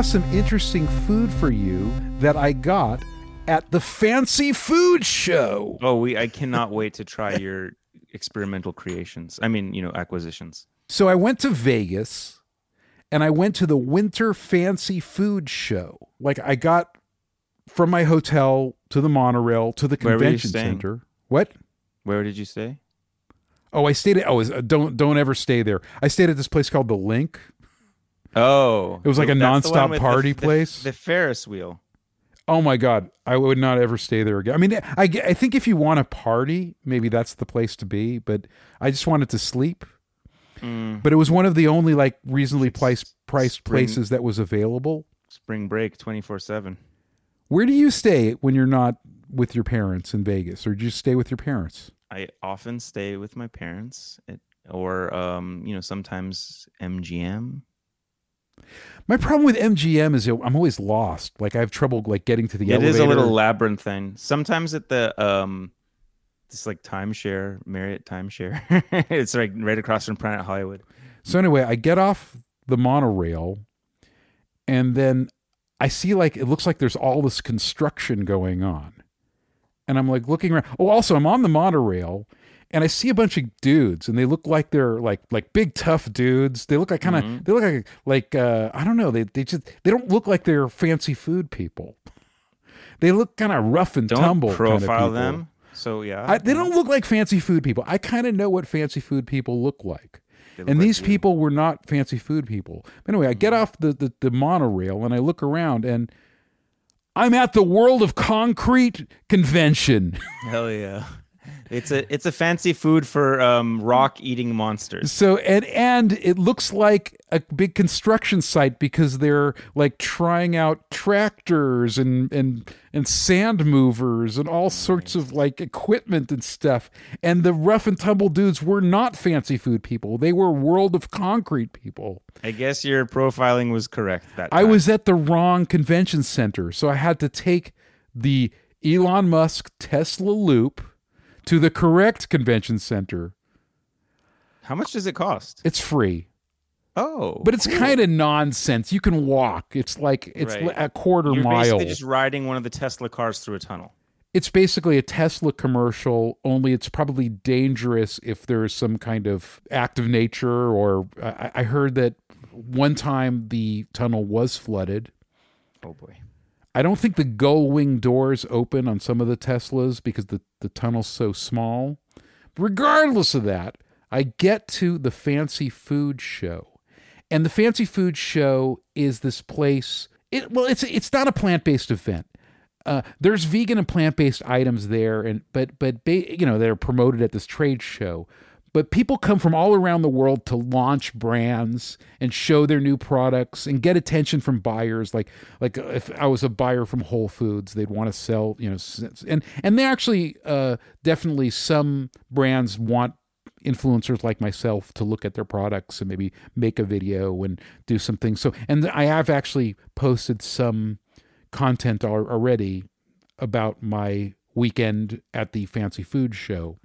have some interesting food for you that I got at the Fancy Food Show. Oh, we I cannot wait to try your experimental creations. I mean, you know, acquisitions. So I went to Vegas and I went to the Winter Fancy Food Show. Like I got from my hotel to the monorail to the Where were you convention center. What? Where did you stay? Oh, I stayed at oh, was- uh, don't don't ever stay there. I stayed at this place called the Link. Oh, It was like a the nonstop party the- place? The Ferris wheel. Oh my god, I would not ever stay there again. I mean, I I think if you want to party, maybe that's the place to be, but I just wanted to sleep. Mm, But it was one of the only like reasonably priced priced Spring- places that was available. spring break, twenty four seven. Where do you stay when you're not with your parents in Vegas, or do you stay with your parents? I often stay with my parents, at, or um, you know, sometimes MGM. My problem with MGM is I'm always lost. Like I have trouble like getting to the it elevator. is a little labyrinthine. Sometimes at the um, it's like timeshare, Marriott timeshare. it's like right across from Planet Hollywood. So anyway, I get off the monorail, and then I see like it looks like there's all this construction going on, and I'm like looking around. Oh, also I'm on the monorail, and I see a bunch of dudes, and they look like they're like like big tough dudes. They look like kind of Mhm. they look like like uh, I don't know. They they just they don't look like they're fancy food people. They look kind of rough and Don't tumble. kind of profile them. So yeah, I, they don't look like fancy food people. I kind of know what fancy food people look like. Look And these you. people were not fancy food people. But anyway, I get off the, the, the monorail and I look around and I'm at the World of Concrete convention. Hell yeah. It's a it's a fancy food for um, rock eating monsters. So and and it looks like a big construction site because they're like trying out tractors and and and sand movers and all sorts of like equipment and stuff. And the rough and tumble dudes were not fancy food people. They were World of Concrete people. I guess your profiling was correct that I was at the wrong convention center, so I had to take the Elon Musk Tesla loop to the correct convention center. How much does it cost? It's free. Oh, But it's cool. kind of nonsense. You can walk. It's like it's Right. a quarter You're mile. basically just riding one of the Tesla cars through a tunnel. It's basically a Tesla commercial, only it's probably dangerous if there's some kind of act of nature or I, I heard that one time the tunnel was flooded. Oh boy. I don't think the gull wing doors open on some of the Teslas because the, the tunnel's so small. Regardless of that, I get to the fancy food show. And the fancy food show is this place. It, well, it's it's not a plant based event. Uh, there's vegan and plant based items there, and but but you know they're promoted at this trade show. But people come from all around the world to launch brands and show their new products and get attention from buyers. Like like if I was a buyer from Whole Foods, they'd want to sell you know and and they actually uh, definitely some brands want influencers like myself to look at their products and maybe make a video and do some things. So, and I have actually posted some content already about my weekend at the fancy food show.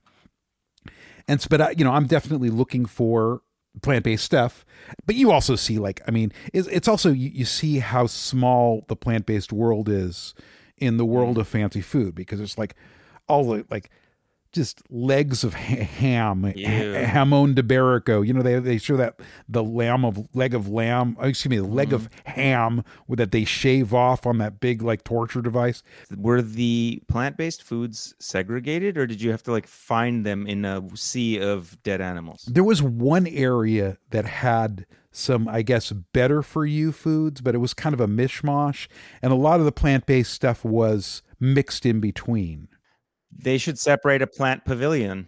And so, but I, you know, I'm definitely looking for plant-based stuff. But you also see, like, I mean, it's, it's also you, you see how small the plant-based world is in the world mm-hmm. of fancy food because it's like all the like just legs of ham, hamon de Iberico. You know, they they show that the lamb of leg of lamb, oh, excuse me, the leg of mm-hmm. ham that they shave off on that big like torture device. Were the plant-based foods segregated, or did you have to like find them in a sea of dead animals? There was one area that had some, I guess, better for you foods, but it was kind of a mishmash, and a lot of the plant based stuff was mixed in between. They should separate a plant pavilion.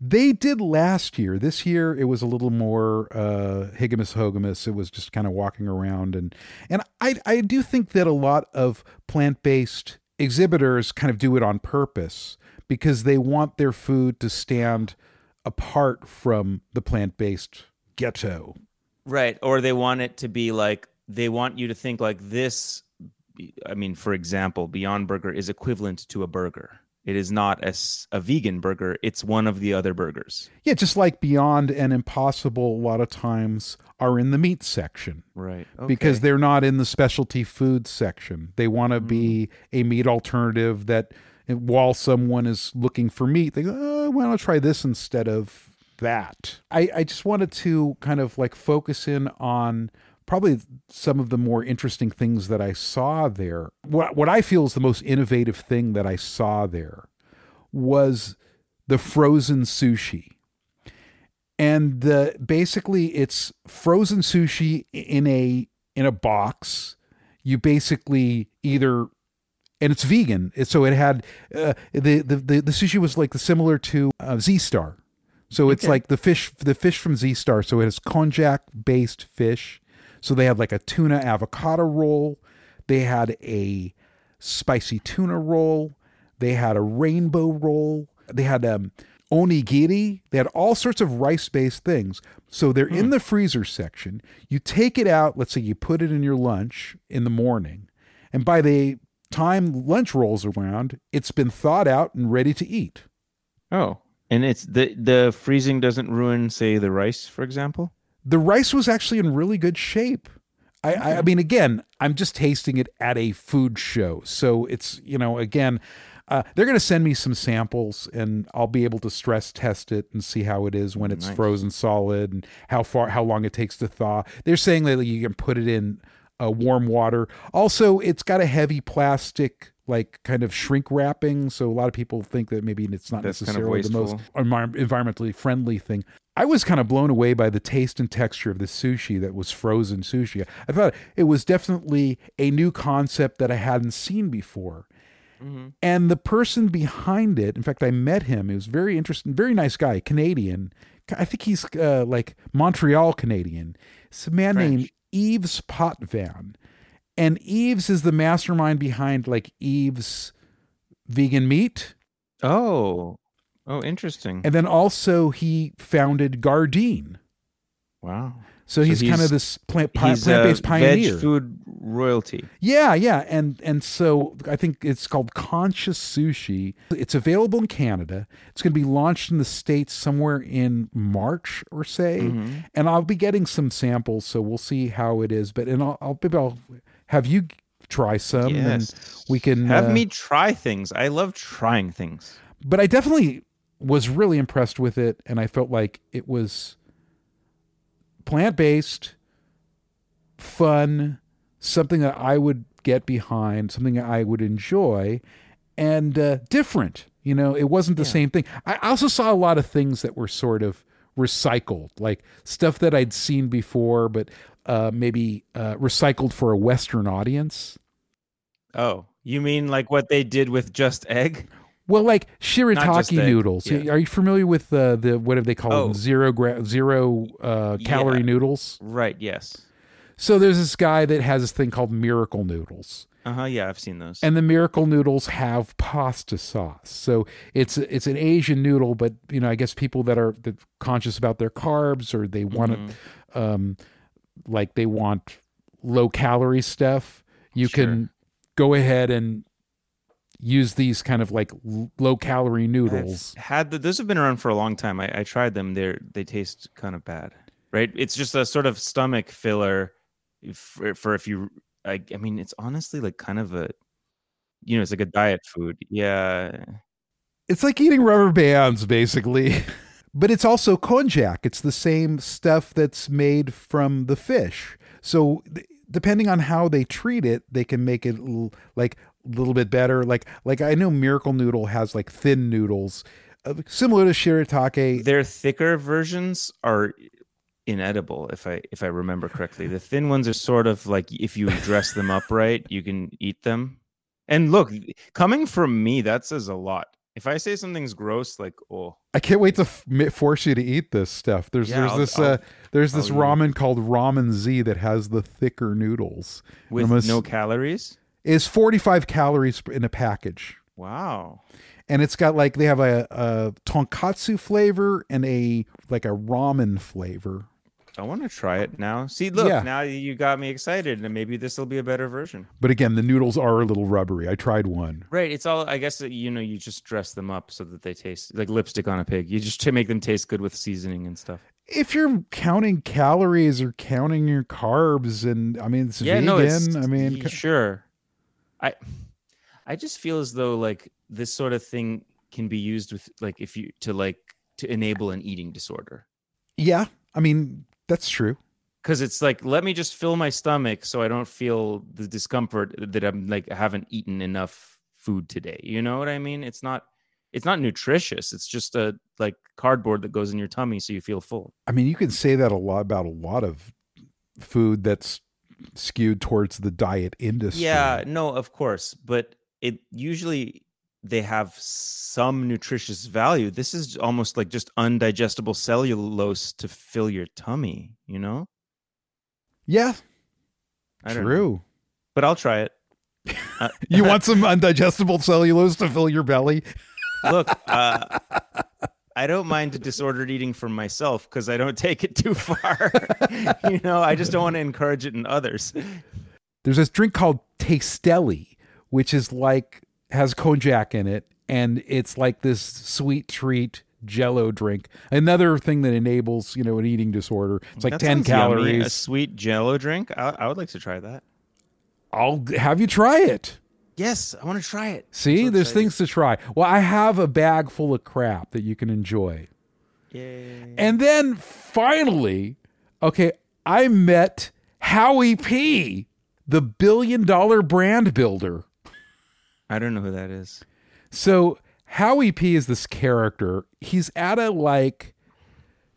They did last year. This year it was a little more uh higamus hogamus. It was just kind of walking around and and I I do think that a lot of plant-based exhibitors kind of do it on purpose because they want their food to stand apart from the plant-based ghetto. Right. Or they want it to be like they want you to think like this I mean, for example, Beyond Burger is equivalent to a burger. It is not a vegan burger. It's one of the other burgers. Yeah, just like Beyond and Impossible, a lot of times are in the meat section Right. because they're not in the specialty food section. They want to hmm. be a meat alternative that, eh, while someone is looking for meat, they go, oh, why don't I try this instead of that? I, I just wanted to kind of like focus in on probably some of the more interesting things that I saw there. What, what I feel is the most innovative thing that I saw there was the frozen sushi. And uh, basically it's frozen sushi in a in a box. You basically either and it's vegan. So it had uh, the, the the the sushi was like the similar to uh, Zeastar so it's Okay. like the fish the fish from Zeastar so it has konjac based fish so they had like a tuna avocado roll. They had a spicy tuna roll. They had a rainbow roll. They had um onigiri. They had all sorts of rice based things. So they're in the freezer section. You take it out. Let's say you put it in your lunch in the morning. And by the time lunch rolls around it's been thawed out and ready to eat. Oh, and it's the the freezing doesn't ruin, say, the rice, for example. The rice was actually in really good shape. I, I, I mean, again, I'm just tasting it at a food show, so it's you know, again, uh, they're going to send me some samples, and I'll be able to stress test it and see how it is when it's Nice. frozen solid and how far, how long it takes to thaw. They're saying that you can put it in uh, warm water. Also, it's got a heavy plastic. Like kind of shrink wrapping, so a lot of people think that maybe it's not That's kind of necessarily the most environmentally friendly thing. I was kind of blown away by the taste and texture of the sushi that was frozen sushi. I thought it was definitely a new concept that I hadn't seen before. And the person behind it, in fact, I met him. He was very interesting, very nice guy, Canadian. I think he's uh, like Montreal Canadian. It's a man French. named Yves Potvin. And Yves is the mastermind behind like Yves Vegan Meat. Oh, oh, interesting. And then also he founded Gardein. wow. So, he's, kind of this plant pi- He's plant-based a pioneer. veg food royalty. Yeah, yeah, and and so I think it's called Konscious Sushi. It's available in Canada. It's going to be launched in the states somewhere in March or say, Mm-hmm. and I'll be getting some samples, so we'll see how it is. But and I'll, I'll maybe I'll have you try some, yes. and we can have uh, me try things. I love trying things. but I definitely was really impressed with it, and I felt like it was plant based, fun, something that I would get behind, something that I would enjoy, and uh, different. You know, it wasn't the same thing. I also saw a lot of things that were sort of recycled, like stuff that I'd seen before, but uh, maybe uh, recycled for a Western audience. Oh, you mean like what they did with just egg? Well, like shirataki noodles. yeah. Are you familiar with uh, the what do they call Oh. them? Zero gra- zero uh, calorie Yeah. noodles. Right. Yes. So there's this guy that has this thing called miracle noodles, Uh huh. Yeah, I've seen those. and the miracle noodles have pasta sauce. So it's it's an Asian noodle, but you know I guess people that are that conscious about their carbs or they want Mm-hmm. um, like they want low calorie stuff, you can go ahead and use these kind of like low calorie noodles. I've had the, those have been around for a long time. I, I tried them. They're they taste kind of bad, right? It's just a sort of stomach filler for, for if you. I, I mean, it's honestly like kind of a, you know, it's like a diet food. Yeah. It's like eating rubber bands, basically. but it's also konjac. It's the same stuff that's made from the fish. So depending on how they treat it, they can make it l- like a little bit better. Like like I know Miracle Noodle has like thin noodles, uh, similar to shirataki. Their thicker versions are inedible if I if I remember correctly. The thin ones are sort of like if you dress them up right, you can eat them. And look, coming from me, that says a lot. If I say something's gross, like oh, I can't wait to f- force you to eat this stuff. There's Yeah, there's I'll- this I'll- uh, there's this I'll it. ramen called Ramen Z that has the thicker noodles. with Almost- no calories. Is 45 calories in a package. Wow. and it's got like they have a, a tonkatsu flavor and a like a ramen flavor. I want to try it now. See, look, Yeah. now you got me excited, and maybe this will be a better version. But again, the noodles are a little rubbery. I tried one. Right. It's all. I guess you know you just dress them up so that they taste like lipstick on a pig. You just to make them taste good with seasoning and stuff. If you're counting calories or counting your carbs, and I mean it's yeah, vegan. no, it's I mean, sure. I I just feel as though like this sort of thing can be used with like if you to like to enable an eating disorder. yeah. I mean that's true. Cuz it's like let me just fill my stomach so I don't feel the discomfort that I'm like I haven't eaten enough food today. You know what I mean? It's not it's not nutritious. It's just a like cardboard that goes in your tummy so you feel full. I mean, you can say that a lot about a lot of food that's skewed towards the diet industry. Yeah, no, of course, but it usually they have some nutritious value. This is almost like just undigestible cellulose to fill your tummy, you know? Yeah, I don't know. true. But I'll try it. Uh, You want some undigestible cellulose to fill your belly? look, uh, I don't mind disordered eating for myself because I don't take it too far. you know, I just don't want to encourage it in others. There's this drink called Tastelli, which is like has konjac in it, and it's like this sweet treat jello drink. Another thing that enables, you know, an eating disorder. It's like That 10 calories yummy. A sweet jello drink. I, I would like to try that. I'll have you try it. Yes, I want to try it. See, so there's things to try. Well, I have a bag full of crap that you can enjoy. Yay. And then finally, okay, I met Howie P, the billion dollar brand builder. I don't know who that is. So Howie P is this character. He's at a like.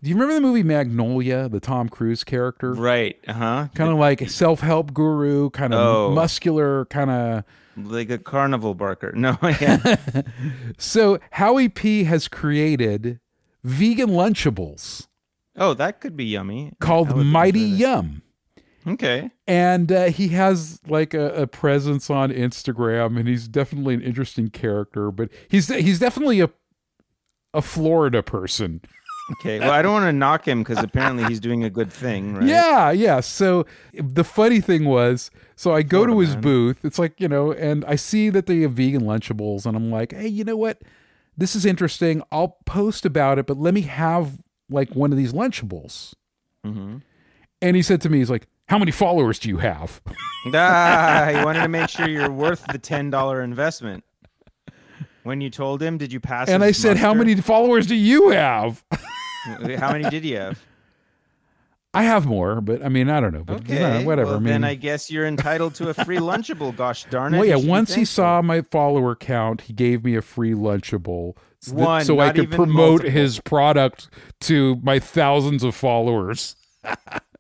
Do you remember the movie Magnolia, the Tom Cruise character? Right. Uh huh. Kind of like a self help guru, kind of Oh. muscular, kind of. Like a carnival barker. No, yeah. So Howie P has created vegan Lunchables oh, that could be yummy. Called Mighty. Yum. Okay. and uh, he has like a, a presence on Instagram, and he's definitely an interesting character. But he's he's definitely a a Florida person. Okay. Well, I don't want to knock him because apparently he's doing a good thing, right? Yeah, yeah. So the funny thing was, so I go to his man. booth. It's like you know, and I see that they have vegan Lunchables, and I'm like, hey, you know what? This is interesting. I'll post about it, but let me have like one of these Lunchables. hmm And he said to me, he's like, how many followers do you have? Ah, he wanted to make sure you're worth the ten dollar investment. When you told him, did you pass? and I said, how many followers do you have? How many did you have? I have more, but I mean, I don't know. But Okay. whatever. Well, I mean, then I guess you're entitled to a free Lunchable. Gosh darn it! well, yeah. Once he saw my follower count, he gave me a free Lunchable, so, that- One, so I could promote multiple. his product to my thousands of followers.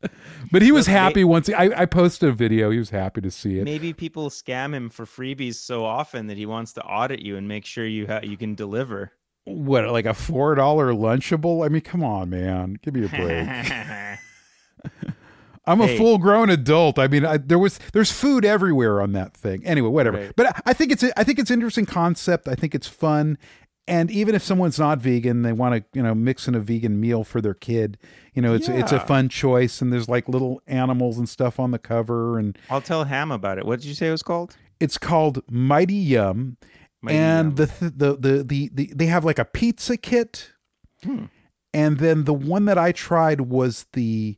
but he was Look, may- happy once he, I, I posted a video. He was happy to see it. Maybe people scam him for freebies so often that he wants to audit you and make sure you ha- you can deliver. What, like a four dollar Lunchable? I mean, come on, man, give me a break. I'm a full grown adult. I mean, I, there was there's food everywhere on that thing. Anyway, whatever. Right. But I, I think it's a, I think it's an interesting concept. I think it's fun. And even if someone's not vegan, they want to you know mix in a vegan meal for their kid. You know, it's it's a fun choice. And there's like little animals and stuff on the cover, and I'll tell Ham about it. What did you say it was called? it's called Mighty Yum. Mighty and Yum. the, th- the the the the they have like a pizza kit. Hmm. And then the one that I tried was the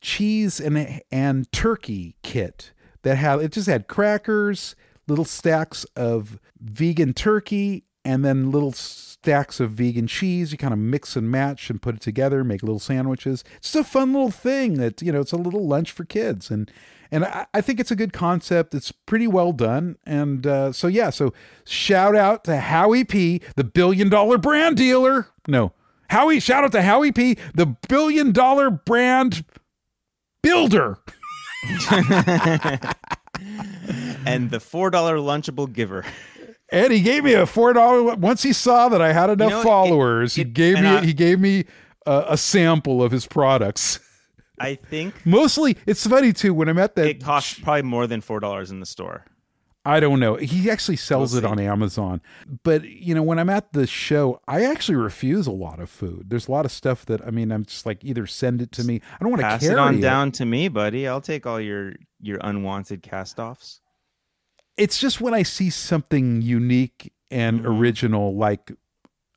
cheese and and turkey kit that had it just had crackers, little stacks of vegan turkey, and then little stacks of vegan cheese. You kind of mix and match and put it together, make little sandwiches. It's just a fun little thing that you know. It's a little lunch for kids, and and I, I think it's a good concept. It's pretty well done, and uh, so yeah. So shout out to Howie P, the billion dollar brand dealer. No. Howie, shout out to Howie P, the billion dollar brand builder. and the four dollar Lunchable giver. And he gave me a four dollar. Once he saw that I had enough know, it- followers, he gave me I- he gave me a, a sample of his products. I think Mostly, it's funny too when I'm at that. it costs probably more than four dollars in the store. I don't know. He actually sells We'll it on Amazon. But, you know, when I'm at the show, I actually refuse a lot of food. There's a lot of stuff that I mean, I'm just like either send it to me. I don't want to Pass carry it on down to me, buddy. I'll take all your your unwanted cast-offs. It's just when I see something unique and Mhm. original like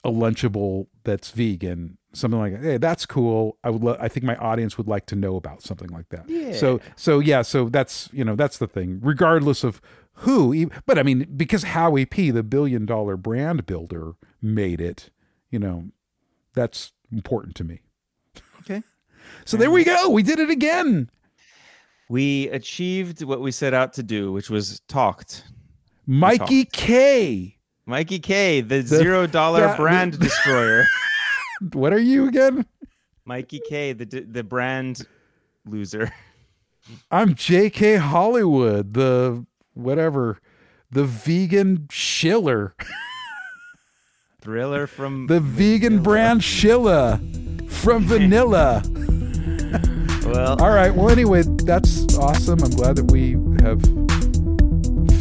a lunchable that's vegan, something like hey, that's cool. I would lo- I think my audience would like to know about something like that. So Yeah. so yeah, so that's, you know, that's the thing. Regardless of who, but I mean because Howie P, the billion dollar brand builder made it, you know, that's important to me. Okay. So there we go. We did it again. We achieved what we set out to do, which was talked. Mikey K. Mikey K, the, zero dollar that- brand destroyer. What are you again? Mikey K, the the brand loser. I'm JK Hollywood, the whatever, the vegan shiller, Thriller from the vegan brand Shilla from Vanilla. Well, all right. Well, anyway, that's awesome. I'm glad that we have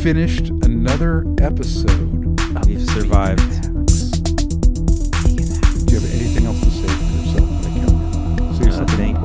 finished another episode. We've survived. Do you have anything else to say for yourself? Say uh, something.